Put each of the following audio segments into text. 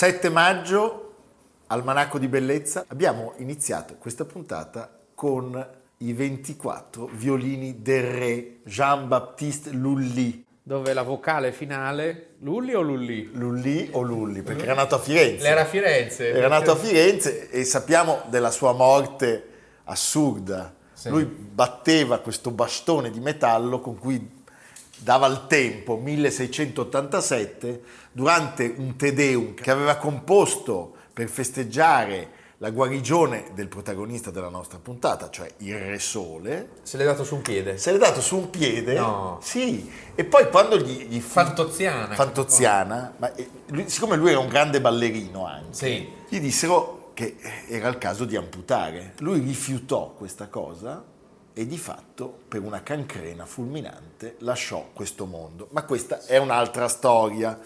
Sette maggio, Almanacco di Bellezza, abbiamo iniziato questa puntata con i 24 violini del re Jean-Baptiste Lully. Dove la vocale finale, Lully o Lully? Lully o Lully, perché era nato a Firenze. Era a Firenze. Era nato a Firenze e sappiamo della sua morte assurda. Sì. Lui batteva questo bastone di metallo con cui dava il tempo, 1687, durante un Te Deum che aveva composto per festeggiare la guarigione del protagonista della nostra puntata, cioè il Re Sole. Se l'è dato su un piede. Se l'è dato su un piede. No. Sì. E poi quando gli... gli Fantoziana. Fantoziana. Ma lui, siccome lui era un grande ballerino anche, sì. gli dissero che era il caso di amputare. Lui rifiutò questa cosa e di fatto per una cancrena fulminante lasciò questo mondo. Ma questa è un'altra storia.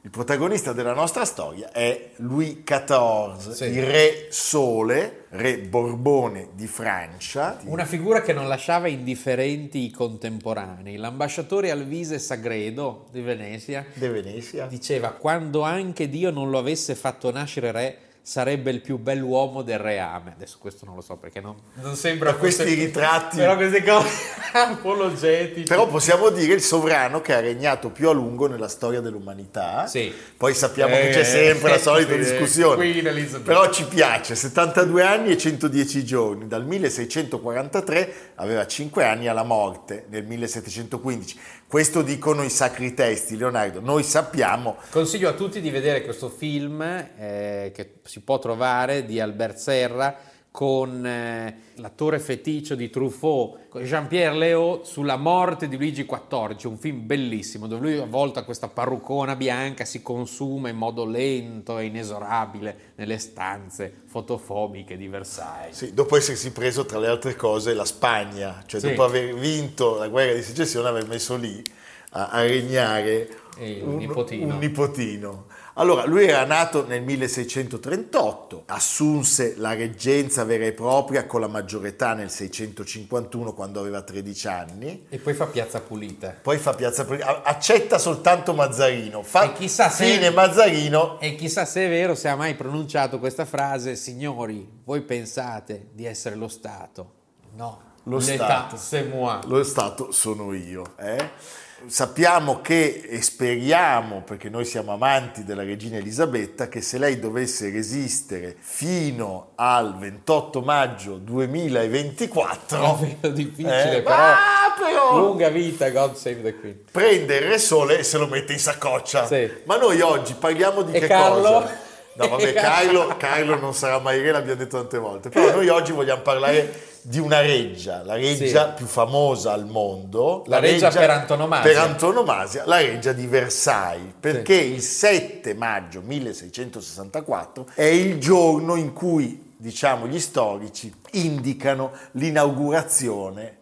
Il protagonista della nostra storia è Louis XIV, sì. il re Sole, re Borbone di Francia. Una figura che non lasciava indifferenti i contemporanei. L'ambasciatore Alvise Sagredo di Venezia, de Venezia diceva quando anche Dio non lo avesse fatto nascere re, sarebbe il più bell'uomo del reame. Adesso questo non lo so perché non, non sembra questi fosse... ritratti. Però queste cose apologetiche. Però possiamo dire il sovrano che ha regnato più a lungo nella storia dell'umanità. Sì. Poi sappiamo eh, che c'è sempre eh, la solita eh, discussione. Però ci piace, 72 anni e 110 giorni, dal 1643 aveva 5 anni alla morte nel 1715. Questo dicono i sacri testi, Leonardo. Noi sappiamo. Consiglio a tutti di vedere questo film eh, che si può trovare di Albert Serra con eh, l'attore feticcio di Truffaut, Jean-Pierre Léaud, sulla morte di Luigi XIV, un film bellissimo dove lui avvolto a questa parruccona bianca si consuma in modo lento e inesorabile nelle stanze fotofobiche di Versailles. Sì, dopo essersi preso tra le altre cose la Spagna, cioè sì. dopo aver vinto la guerra di secessione aver messo lì a, a regnare un, un, nipotino. un nipotino. Allora, lui era nato nel 1638, assunse la reggenza vera e propria con la maggiore età nel 651 quando aveva 13 anni. E poi fa piazza pulita. Poi fa piazza pulita, accetta soltanto Mazzarino, fa e chissà fine se, Mazzarino. E chissà se è vero, se ha mai pronunciato questa frase, signori, voi pensate di essere lo Stato? No, lo Stato, c'est moi. Lo Stato sono io. Eh? Sappiamo che e speriamo, perché noi siamo amanti della regina Elisabetta, che se lei dovesse resistere fino al 28 maggio 2024, è difficile, eh, però, ah, però, lunga vita, God save the Queen. Prende il Re Sole e se lo mette in saccoccia. Sì. Ma noi oggi parliamo di e che Carlo? cosa? No, vabbè, Carlo, Carlo non sarà mai re, l'abbiamo detto tante volte. Però noi oggi vogliamo parlare di una reggia, la reggia sì. più famosa al mondo. La, la reggia, reggia, per antonomasia. Per antonomasia, la reggia di Versailles, perché sì. il 7 maggio 1664 è il giorno in cui, diciamo, gli storici indicano l'inaugurazione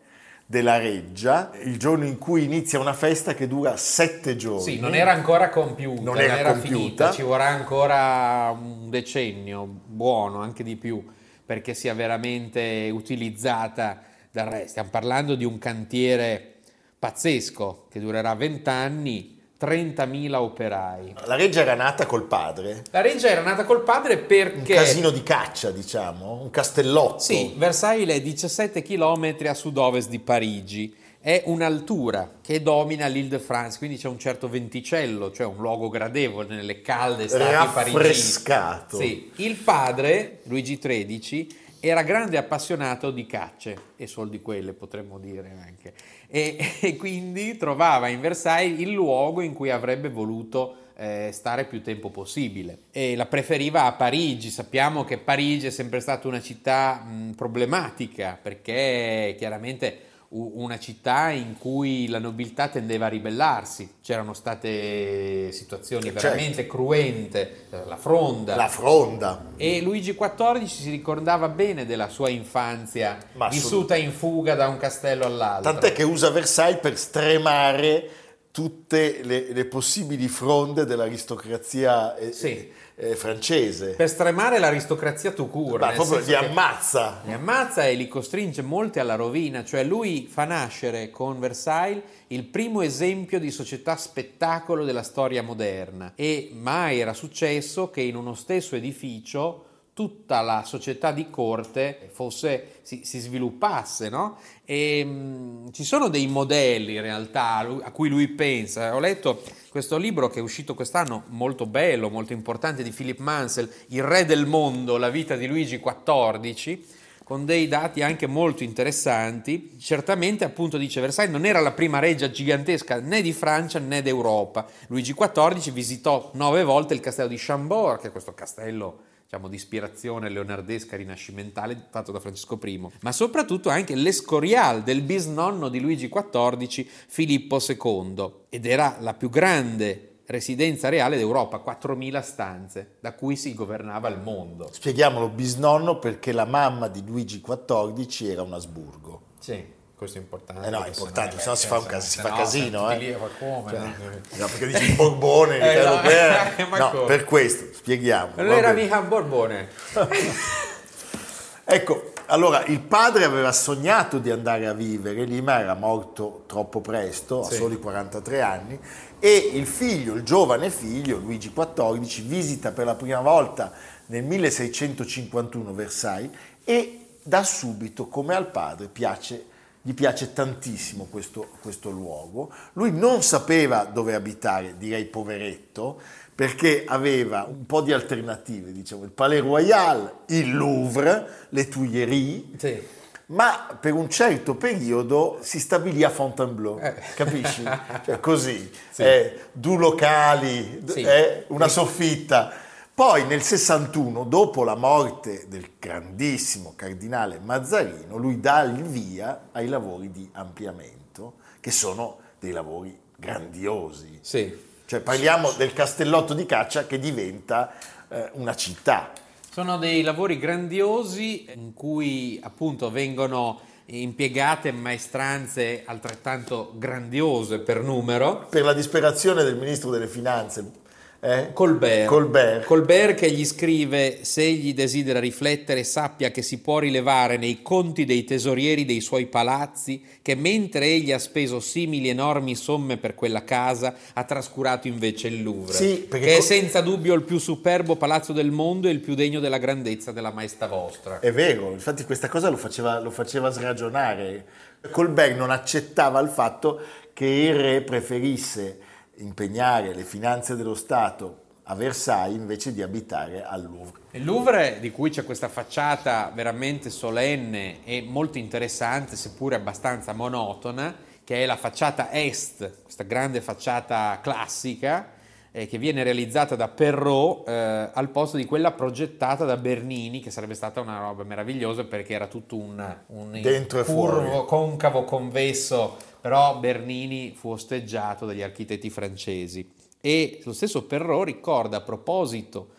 della reggia, il giorno in cui inizia una festa che dura sette giorni. Sì, non era ancora compiuta, non era, era compiuta. finita, ci vorrà ancora un decennio, buono, anche di più, perché sia veramente utilizzata dal re. Stiamo parlando di un cantiere pazzesco che durerà vent'anni 30.000 operai. La reggia era nata col padre? La reggia era nata col padre perché... Un casino di caccia, diciamo, un castellotto. Sì, Versailles è 17 km a sud-ovest di Parigi. È un'altura che domina l'Île de France, quindi c'è un certo venticello, cioè un luogo gradevole nelle calde estati parigine. Raffrescato. Sì. Il padre, Luigi XIII, era grande appassionato di cacce e sol di quelle potremmo dire anche e, e, quindi trovava in Versailles il luogo in cui avrebbe voluto eh, stare più tempo possibile e la preferiva a Parigi. Sappiamo che Parigi è sempre stata una città mh, problematica perché chiaramente una città in cui la nobiltà tendeva a ribellarsi, c'erano state situazioni certo. veramente cruente, eh, la fronda. La fronda. E Luigi XIV si ricordava bene della sua infanzia Ma vissuta in fuga da un castello all'altro. Tant'è che usa Versailles per stremare tutte le, le possibili fronde dell'aristocrazia eh, sì. eh, francese. Per stremare l'aristocrazia tout court. Ma proprio li ammazza. Li ammazza e li costringe molti alla rovina, cioè lui fa nascere con Versailles il primo esempio di società spettacolo della storia moderna e mai era successo che in uno stesso edificio tutta la società di corte fosse, si, si sviluppasse, no? E, mh, mm, ci sono dei modelli in realtà a cui lui pensa. Ho letto questo libro che è uscito quest'anno, molto bello, molto importante, di Philip Mansell, Il re del mondo, la vita di Luigi XIV, con dei dati anche molto interessanti. Certamente, appunto, dice Versailles, non era la prima reggia gigantesca né di Francia né d'Europa. Luigi XIV visitò nove volte il castello di Chambord, che è questo castello diciamo, di ispirazione leonardesca rinascimentale fatto da Francesco I, ma soprattutto anche l'Escorial del bisnonno di Luigi XIV, Filippo II, ed era la più grande residenza reale d'Europa, 4.000 stanze, da cui si governava il mondo. Spieghiamolo bisnonno perché la mamma di Luigi XIV era un Asburgo. Sì. Questo è importante. Eh no, è importante, se no si fa, un cas- si fa no, casino. Eh. Lì, come? Cioè, no, perché dici Borbone, eh, no, eh, no, per questo, spieghiamo. Non era mica Borbone. ecco, allora il padre aveva sognato di andare a vivere lì, ma era morto troppo presto, a sì. soli 43 anni, e il figlio, il giovane figlio, Luigi XIV, visita per la prima volta nel 1651 Versailles e da subito, come al padre, piace gli piace tantissimo questo, questo, luogo. Lui non sapeva dove abitare, direi poveretto, perché aveva un po' di alternative, diciamo, il Palais Royal, il Louvre, le Tuileries, sì. ma per un certo periodo si stabilì a Fontainebleau, eh. capisci? Cioè così, sì. eh, due locali, sì. eh, una soffitta poi nel 61, dopo la morte del grandissimo cardinale Mazzarino, lui dà il via ai lavori di ampliamento, che sono dei lavori grandiosi. Sì. Cioè parliamo del castellotto di caccia che diventa eh, una città. Sono dei lavori grandiosi in cui appunto vengono impiegate maestranze altrettanto grandiose per numero. Per la disperazione del ministro delle finanze eh? Colbert. Colbert. Colbert che gli scrive se egli desidera riflettere sappia che si può rilevare nei conti dei tesorieri dei suoi palazzi che mentre egli ha speso simili enormi somme per quella casa ha trascurato invece il Louvre sì, che è senza dubbio il più superbo palazzo del mondo e il più degno della grandezza della maestà vostra. È vero, infatti questa cosa lo faceva, lo faceva sragionare. Colbert non accettava il fatto che il re preferisse impegnare le finanze dello Stato a Versailles invece di abitare al Louvre. Il Louvre, di cui c'è questa facciata veramente solenne e molto interessante, seppure abbastanza monotona, che è la facciata est, questa grande facciata classica, eh, che viene realizzata da Perrault eh, al posto di quella progettata da Bernini, che sarebbe stata una roba meravigliosa perché era tutto un, un curvo, concavo, convesso però Bernini fu osteggiato dagli architetti francesi. E lo stesso Perrault ricorda a proposito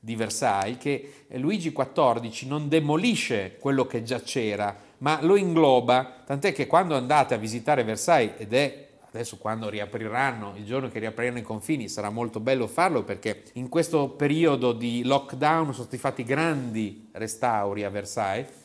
di Versailles che Luigi XIV non demolisce quello che già c'era, ma lo ingloba, tant'è che quando andate a visitare Versailles, ed è adesso quando riapriranno, il giorno che riapriranno i confini, sarà molto bello farlo perché in questo periodo di lockdown sono stati fatti grandi restauri a Versailles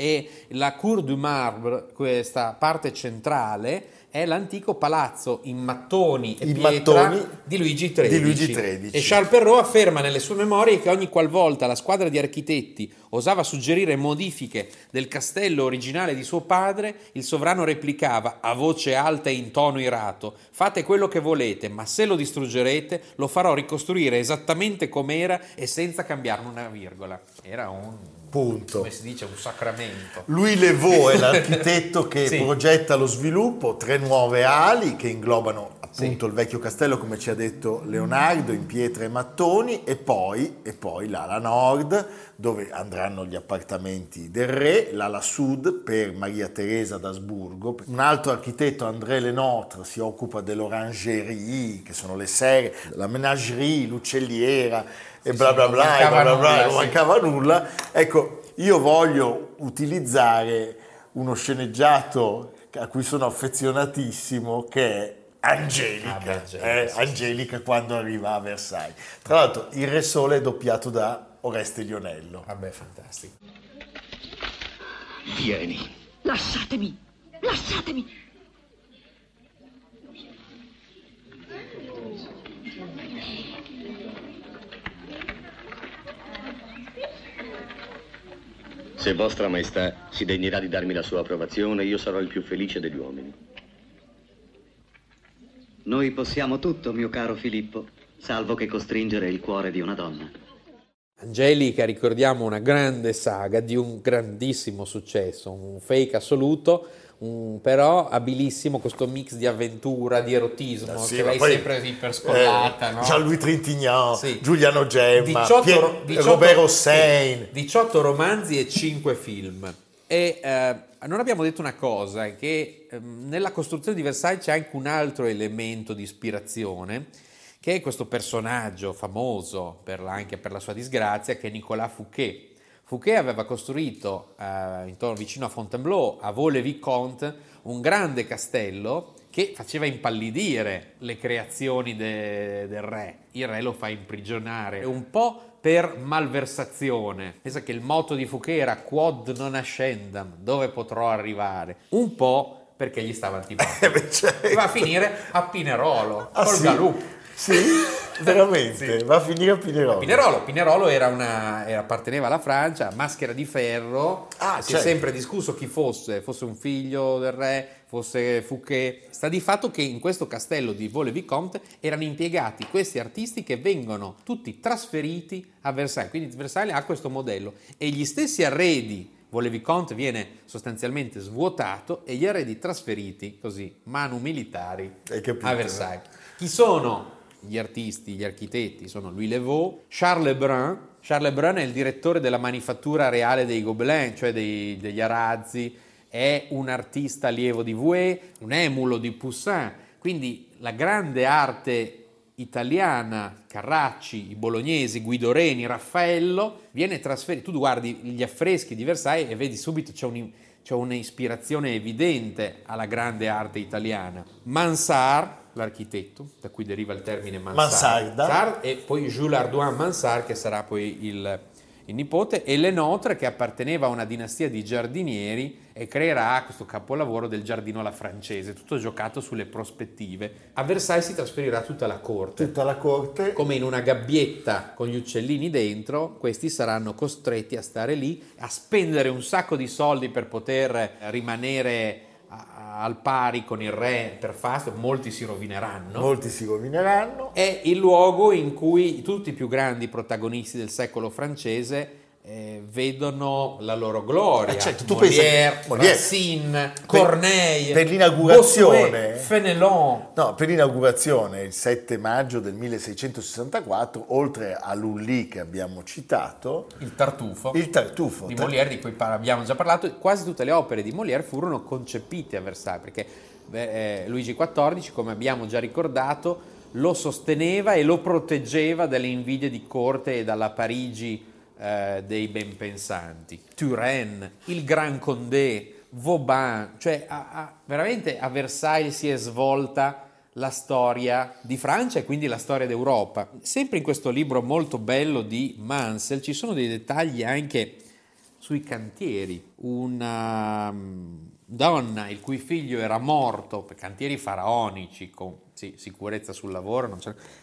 e la Cour du Marbre, questa parte centrale, è l'antico palazzo in mattoni e in pietra mattoni di, Luigi XIII. di Luigi XIII. E Charles Perrault afferma nelle sue memorie che ogni qualvolta la squadra di architetti osava suggerire modifiche del castello originale di suo padre, il sovrano replicava a voce alta e in tono irato: Fate quello che volete, ma se lo distruggerete, lo farò ricostruire esattamente com'era e senza cambiarne una virgola. Era un Punto. Come si dice, un sacramento. Louis Levaux è l'architetto che sì. progetta lo sviluppo, tre nuove ali che inglobano appunto sì. il vecchio castello come ci ha detto Leonardo in pietre e mattoni e poi, e poi l'ala nord dove andranno gli appartamenti del re, l'ala sud per Maria Teresa d'Asburgo. Un altro architetto, André Lenotre, si occupa dell'orangerie, che sono le serre, la menagerie, l'uccelliera e bla bla bla, e bla bla bla, non mancava nulla. Ecco, io voglio utilizzare uno sceneggiato a cui sono affezionatissimo che è Angelica, ah, beh, eh, Angelica quando arriva a Versailles. Tra l'altro il Re Sole è doppiato da Oreste Lionello. Vabbè, fantastico. Vieni. Lasciatemi, lasciatemi. Se vostra maestà si degnerà di darmi la sua approvazione, io sarò il più felice degli uomini. Noi possiamo tutto, mio caro Filippo, salvo che costringere il cuore di una donna. Angelica, ricordiamo una grande saga di un grandissimo successo, un fake assoluto, un, però abilissimo questo mix di avventura, di erotismo, sì, che lei poi, sempre iper scollata. Eh, no? Jean-Louis Trintignant, sì. Giuliano Gemma, 18, Pier, 18, Robert Hossein. Sì, 18 romanzi e 5 film. E eh, non abbiamo detto una cosa, che eh, nella costruzione di Versailles c'è anche un altro elemento di ispirazione, che è questo personaggio famoso per la, anche per la sua disgrazia, che è Nicolas Fouquet. Fouquet aveva costruito eh, intorno, vicino a Fontainebleau, a Vaux-le-Vicomte, un grande castello che faceva impallidire le creazioni de, del re. Il re lo fa imprigionare un po' per malversazione. Pensa che il motto di Fouquet era quod non ascendam, dove potrò arrivare? Un po' perché gli stava antipatico. Eh, certo. Va a finire a Pinerolo, ah, col sì? Galup. Sì, veramente, sì. va a finire a Pinerolo. Pinerolo, Pinerolo era una, era, apparteneva alla Francia, maschera di ferro, ah, si certo. è sempre discusso chi fosse, fosse un figlio del re, fosse Fouquet. Sta di fatto che in questo castello di Vaux-le-Vicomte erano impiegati questi artisti che vengono tutti trasferiti a Versailles, quindi Versailles ha questo modello e gli stessi arredi Vaux-le-Vicomte viene sostanzialmente svuotato e gli arredi trasferiti così, manu militari, a Versailles. Chi sono gli artisti, gli architetti sono Louis Levaux, Charles Lebrun. Charles Lebrun è il direttore della manifattura reale dei Gobelins, cioè dei, degli arazzi, è un artista allievo di Vouet, un emulo di Poussin, quindi la grande arte italiana, Carracci, i bolognesi, Guido Reni, Raffaello, viene trasferita. Tu guardi gli affreschi di Versailles e vedi subito c'è, un, c'è un'ispirazione evidente alla grande arte italiana. Mansart, l'architetto, da cui deriva il termine Mansard, Mansarda. e poi Jules Ardoin Mansart, che sarà poi il, il nipote, e Lenotre, che apparteneva a una dinastia di giardinieri e creerà questo capolavoro del giardino alla francese, tutto giocato sulle prospettive. A Versailles si trasferirà tutta la corte. Tutta la corte. Come in una gabbietta con gli uccellini dentro, questi saranno costretti a stare lì, a spendere un sacco di soldi per poter rimanere al pari con il re per Fasto, molti si rovineranno. Molti si rovineranno. È il luogo in cui tutti i più grandi protagonisti del secolo francese eh, vedono la loro gloria. Eh certo, tu Molière, pensi, Molière, Racine, Corneille, per l'inaugurazione, Bossuet, Fenelon. No, per l'inaugurazione il 7 maggio del 1664, oltre a Lully che abbiamo citato, il Tartufo, il Tartufo di Molière di cui abbiamo già parlato, quasi tutte le opere di Molière furono concepite a Versailles perché eh, Luigi XIV, come abbiamo già ricordato, lo sosteneva e lo proteggeva dalle invidie di corte e dalla Parigi eh, dei benpensanti. Turenne, il Grand Condé, Vauban, cioè a, a, veramente a Versailles si è svolta la storia di Francia e quindi la storia d'Europa. Sempre in questo libro molto bello di Mansell ci sono dei dettagli anche sui cantieri. Una um, donna il cui figlio era morto per cantieri faraonici con sì, sicurezza sul lavoro,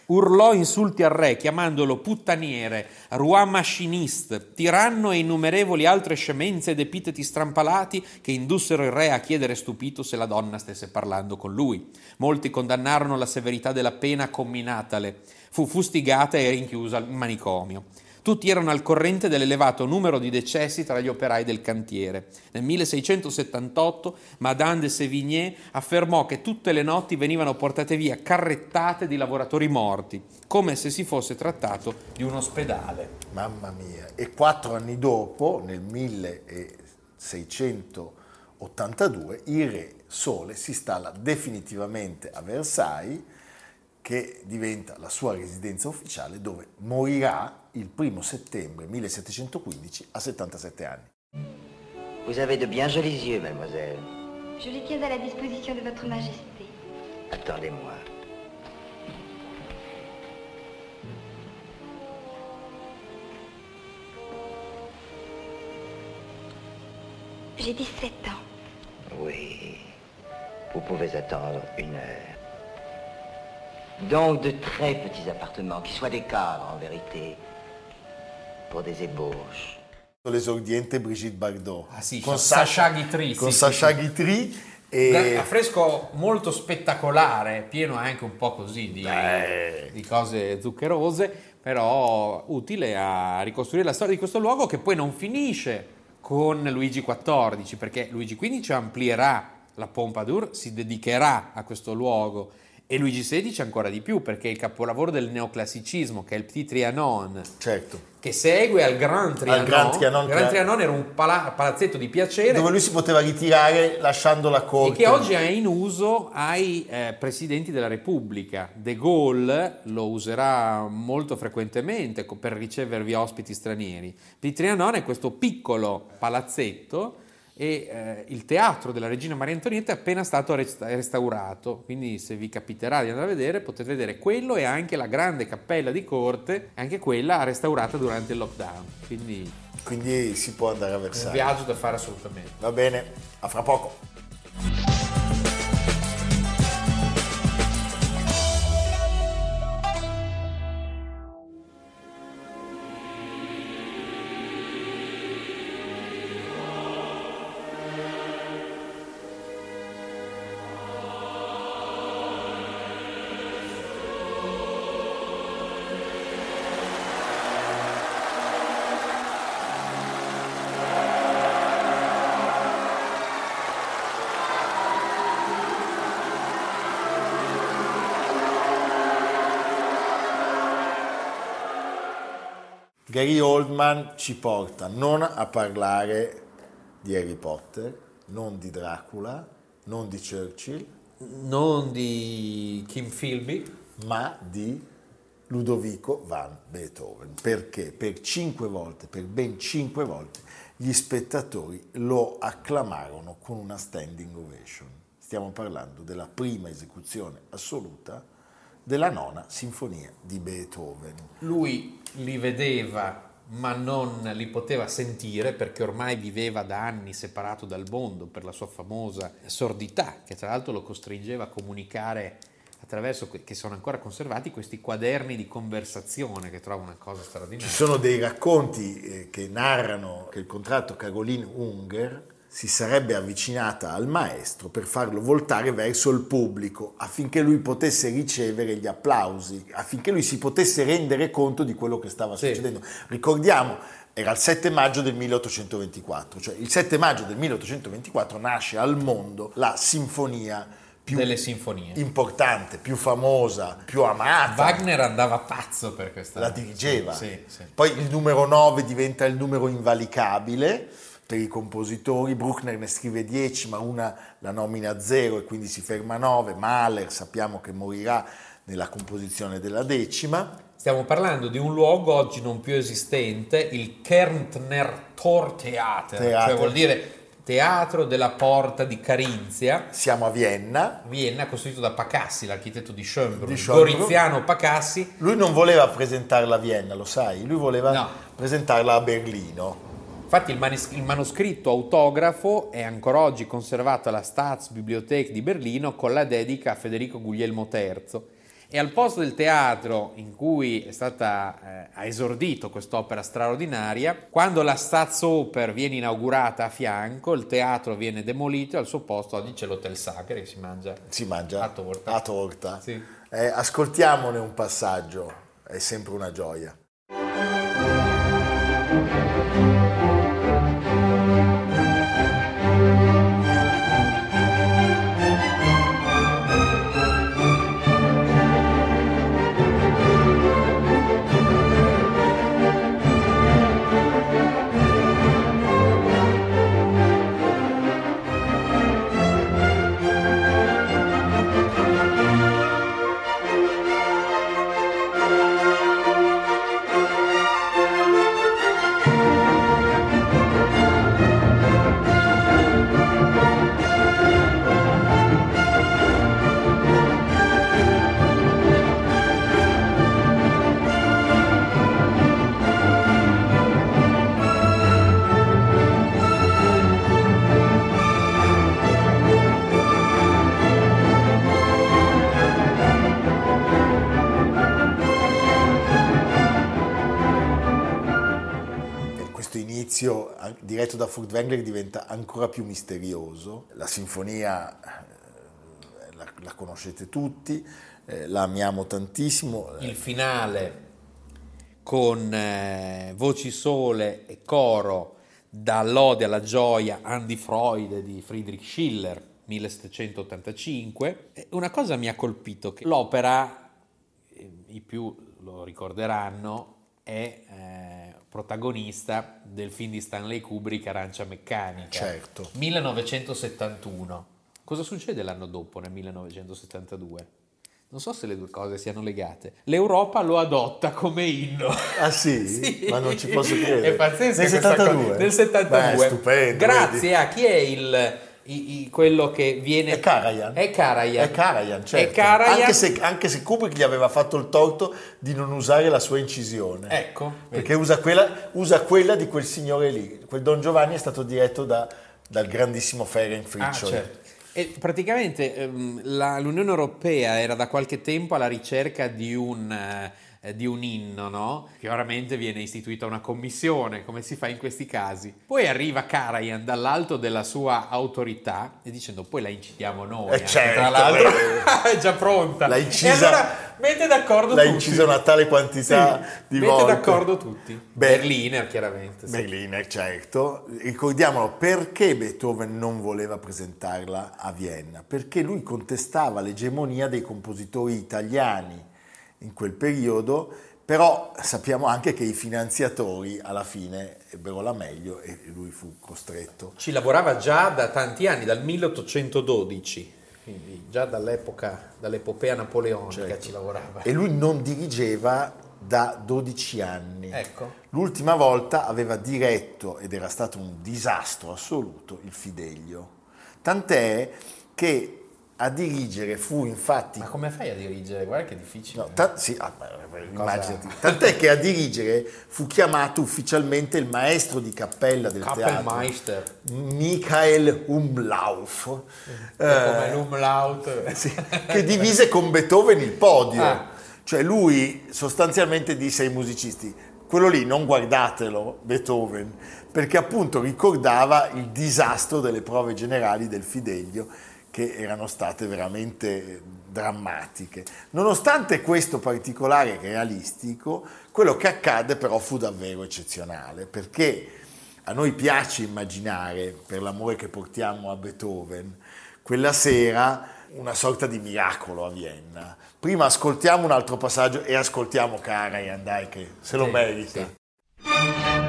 urlò insulti al re chiamandolo puttaniere, roi machiniste, tiranno e innumerevoli altre scemenze ed epiteti strampalati che indussero il re a chiedere stupito se la donna stesse parlando con lui. Molti condannarono la severità della pena comminatale, fu fustigata e rinchiusa al manicomio. Tutti erano al corrente dell'elevato numero di decessi tra gli operai del cantiere. Nel 1678 Madame de Sévigné affermò che tutte le notti venivano portate via carrettate di lavoratori morti, come se si fosse trattato di un ospedale. Mamma mia. E quattro anni dopo, nel 1682, il re Sole si installa definitivamente a Versailles che diventa la sua residenza ufficiale dove morirà il primo settembre 1715 a 77 anni. Vous avez de bien jolis yeux, mademoiselle. Je les tiens à la disposition de votre majesté. Attendez-moi. J'ai 17 ans. Oui. Vous pouvez attendre une heure. Donc de très petits appartements, qui soient des cadres en vérité, des ébauches. L'esordiente Brigitte Bardot. Ah sì, con Sacha Guitry. Con sì, Sacha sì. Guitry. E... Affresco molto spettacolare, pieno anche un po' così di, di, cose zuccherose, però utile a ricostruire la storia di questo luogo che poi non finisce con Luigi XIV, perché Luigi XV amplierà la Pompadour, si dedicherà a questo luogo e Luigi XVI ancora di più perché è il capolavoro del neoclassicismo che è il Petit Trianon certo. Che segue al Grand Trianon Al Grand Trianon, Grand Trianon era un pala- palazzetto di piacere dove lui si poteva ritirare lasciando la e corte. che oggi è in uso ai eh, presidenti della Repubblica. De Gaulle lo userà molto frequentemente per ricevervi ospiti stranieri. Di Trianon è questo piccolo palazzetto e eh, il teatro della regina Maria Antonietta è appena stato resta- restaurato, quindi se vi capiterà di andare a vedere potete vedere quello e anche la grande cappella di corte, anche quella restaurata durante il lockdown. Quindi Quindi si può andare a un Versailles. viaggio da fare assolutamente. Va bene, a fra poco. Gary Oldman ci porta non a parlare di Harry Potter, non di Dracula, non di Churchill, Non di Kim Philby, ma di Ludovico van Beethoven. Perché per cinque volte, per ben cinque volte, gli spettatori lo acclamarono con una standing ovation. Stiamo parlando della prima esecuzione assoluta della nona sinfonia di Beethoven. lui li vedeva ma non li poteva sentire perché ormai viveva da anni separato dal mondo per la sua famosa sordità, che tra l'altro lo costringeva a comunicare attraverso, que- che sono ancora conservati, questi quaderni di conversazione che trovo una cosa Ci straordinaria. sono dei racconti eh, che narrano che il contratto Caroline Unger si sarebbe avvicinata al maestro per farlo voltare verso il pubblico affinché lui potesse ricevere gli applausi, affinché lui si potesse rendere conto di quello che stava Sì. succedendo. Ricordiamo, era il 7 maggio del 1824, cioè il 7 maggio del 1824 nasce al mondo la sinfonia più Delle sinfonie. importante, più famosa, più amata. Wagner andava pazzo per questa... la dirigeva. Sì, sì. Poi il numero 9 diventa il numero invalicabile per i compositori. Bruckner ne scrive 10, ma una la nomina a 0 e quindi si ferma a 9. Mahler sappiamo che morirà nella composizione della decima. Stiamo parlando di un luogo oggi non più esistente, il Kärntner Tortheater, Theater. cioè vuol dire teatro della porta di Carinzia, Siamo a Vienna. Vienna, costruito da Pacassi, l'architetto di Schönbrunn, Di Schönbrunn. Goriziano Pacassi. Lui non voleva presentarla a Vienna, lo sai? Lui voleva No. presentarla a Berlino. Infatti il, manis- il manoscritto autografo è ancora oggi conservato alla Staatsbibliothek di Berlino con la dedica a Federico Guglielmo III. E al posto del teatro in cui è stata, eh, ha esordito quest'opera straordinaria, quando la Staatsoper viene inaugurata a fianco, il teatro viene demolito e al suo posto oggi c'è l'Hotel Sacre che si mangia Si mangia a torta. a torta. Sì. Eh, ascoltiamone un passaggio, è sempre una gioia. Diretto da Furtwängler diventa ancora più misterioso. La sinfonia eh, la, la conoscete tutti, eh, la amiamo tantissimo. Il finale con eh, voci sole e coro dall'Ode alla gioia Andy Freud di Friedrich Schiller 1785. E Una cosa mi ha colpito che l'opera, eh, i più lo ricorderanno, è eh, protagonista del film di Stanley Kubrick Arancia Meccanica. Certo. 1971. Cosa succede l'anno dopo, nel 1972? Non so se le due cose siano legate. L'Europa lo adotta come inno. Ah sì? Ma non ci posso credere. È pazzesco. Nel questa 72? cosa. Nel 72. Beh, stupendo. Grazie vedi. a chi è il, i- i- quello che viene... È Karajan. È Karajan. È Karajan, certo. È Karajan. Anche, se, anche se Kubrick gli aveva fatto il torto di non usare la sua incisione. Ecco. Perché usa quella, usa quella di quel signore lì. Quel Don Giovanni è stato diretto da- dal grandissimo Ferenc Ah, Friccioli. certo. E praticamente ehm, la- l'Unione Europea era da qualche tempo alla ricerca di un, eh, di un inno, no? Chiaramente viene istituita una commissione, come si fa in questi casi. Poi arriva Karajan dall'alto della sua autorità e dicendo poi la incidiamo noi. Eh, certo, tra l'altro beh. è già pronta. L'ha E incisa- allora mette d'accordo L'ha tutti. incisa una tale quantità Sì, di mette volte. d'accordo tutti. Beh, Berliner, chiaramente. sì. Berliner, certo. Ricordiamolo, perché Beethoven non voleva presentarla a Vienna? Perché lui contestava l'egemonia dei compositori italiani in quel periodo, però sappiamo anche che i finanziatori alla fine ebbero la meglio e lui fu costretto. Ci lavorava già da tanti anni, dal 1812, quindi già dall'epoca, dall'epopea napoleonica Certo. ci lavorava. E lui non dirigeva da 12 anni. Ecco. L'ultima volta aveva diretto, ed era stato un disastro assoluto, il Fidelio. Tant'è che a dirigere fu infatti... Ma come fai a dirigere? Guarda che difficile. No, ta- sì, ah, immaginati. Tant'è che a dirigere fu chiamato ufficialmente il maestro di cappella del teatro, Michael Umlauf, come l'umlaut. sì, che divise con Beethoven il podio. Ah. Cioè lui sostanzialmente disse ai musicisti, quello lì non guardatelo, Beethoven, perché appunto ricordava il disastro delle prove generali del Fidelio, che erano state veramente drammatiche. Nonostante questo particolare realistico, quello che accadde però fu davvero eccezionale, perché a noi piace immaginare, per l'amore che portiamo a Beethoven, quella sera una sorta di miracolo a Vienna. Prima ascoltiamo un altro passaggio e ascoltiamo Karajan, dai che se lo Sì, merita. sì.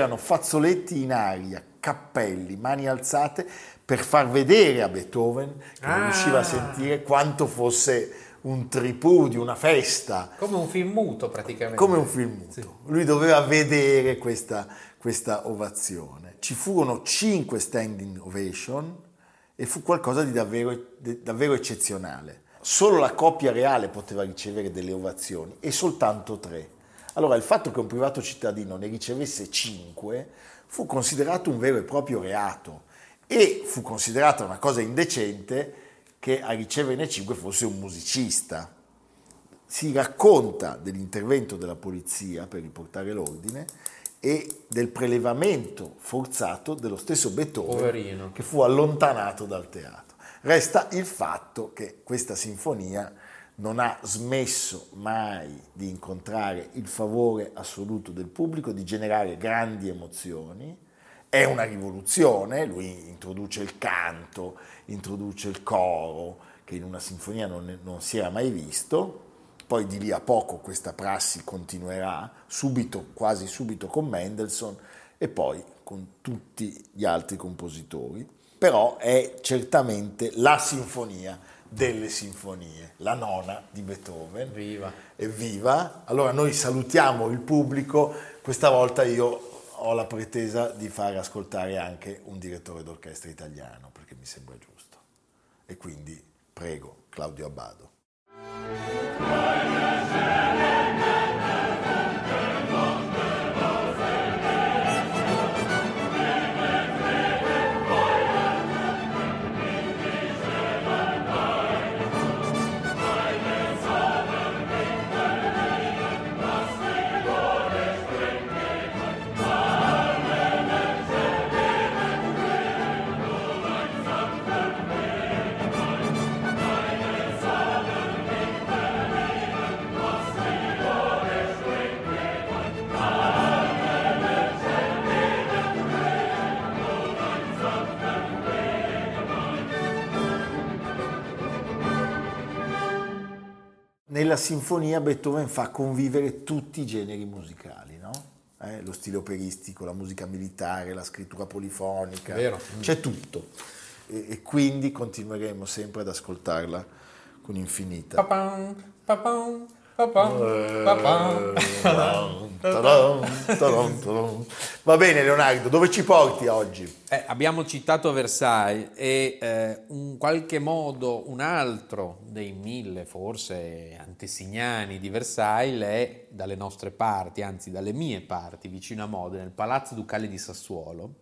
C'erano fazzoletti in aria, cappelli, mani alzate per far vedere a Beethoven che non Ah. riusciva a sentire quanto fosse un tripudio, una festa. Come un film muto praticamente. come un film muto. Lui doveva vedere questa, questa ovazione. Ci furono cinque standing ovation, e fu qualcosa di davvero, di davvero eccezionale. Solo la coppia reale poteva ricevere delle ovazioni e soltanto tre. Allora il fatto che un privato cittadino ne ricevesse cinque fu considerato un vero e proprio reato e fu considerata una cosa indecente che a riceverne cinque fosse un musicista. Si racconta dell'intervento della polizia per riportare l'ordine e del prelevamento forzato dello stesso Beethoven Poverino. che fu allontanato dal teatro. Resta il fatto che questa sinfonia non ha smesso mai di incontrare il favore assoluto del pubblico, di generare grandi emozioni. È una rivoluzione, lui introduce il canto, introduce il coro, che in una sinfonia non, non si era mai visto. Poi di lì a poco questa prassi continuerà, subito, quasi subito con Mendelssohn e poi con tutti gli altri compositori. Però è certamente la sinfonia delle sinfonie, la nona di Beethoven. Viva. Evviva! Allora noi salutiamo il pubblico, questa volta io ho la pretesa di fare ascoltare anche un direttore d'orchestra italiano, perché mi sembra giusto. E quindi prego Claudio Abbado. Nella sinfonia Beethoven fa convivere tutti i generi musicali, no? Eh, lo stile operistico, la musica militare, la scrittura polifonica, Vero. c'è tutto. E, e quindi continueremo sempre ad ascoltarla con infinita. Papam, papam, papam, Va bene Leonardo, dove ci porti oggi? Eh, abbiamo citato Versailles e eh, in qualche modo un altro dei mille forse antesignani di Versailles è dalle nostre parti, anzi dalle mie parti, vicino a Modena, il Palazzo Ducale di Sassuolo,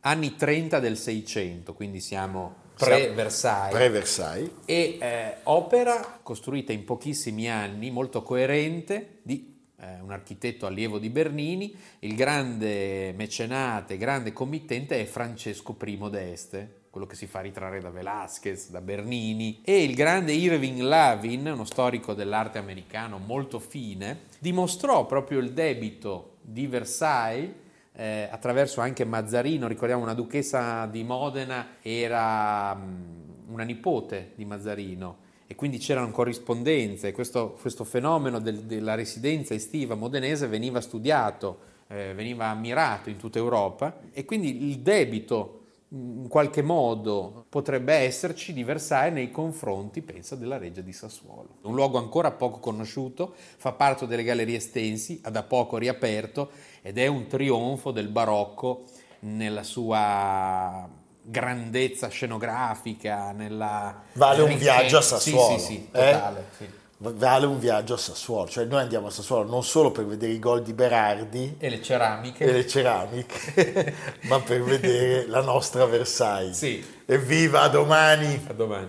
anni 30 del 600, quindi siamo pre-Versailles. Pre-Versailles. e eh, opera costruita in pochissimi anni, molto coerente, di eh, un architetto allievo di Bernini, il grande mecenate, grande committente è Francesco I d'Este, quello che si fa ritrarre da Velázquez, da Bernini, e il grande Irving Lavin, uno storico dell'arte americano molto fine, dimostrò proprio il debito di Versailles eh, attraverso anche Mazzarino, ricordiamo una duchessa di Modena era mh, una nipote di Mazzarino e quindi c'erano corrispondenze, questo, questo fenomeno del- della residenza estiva modenese veniva studiato, eh, veniva ammirato in tutta Europa e quindi il debito in qualche modo potrebbe esserci di Versailles nei confronti, pensa, della Reggia di Sassuolo. Un luogo ancora poco conosciuto, fa parte delle gallerie Stensi, ha da poco riaperto ed è un trionfo del barocco nella sua grandezza scenografica, nella Vale un viaggio a Sassuolo. Sì, sì, sì, eh? totale, sì. Vale un viaggio a Sassuolo, cioè noi andiamo a Sassuolo non solo per vedere i gol di Berardi E le ceramiche. e le ceramiche, ma per vedere la nostra Versailles. Sì. Evviva, a domani! A domani.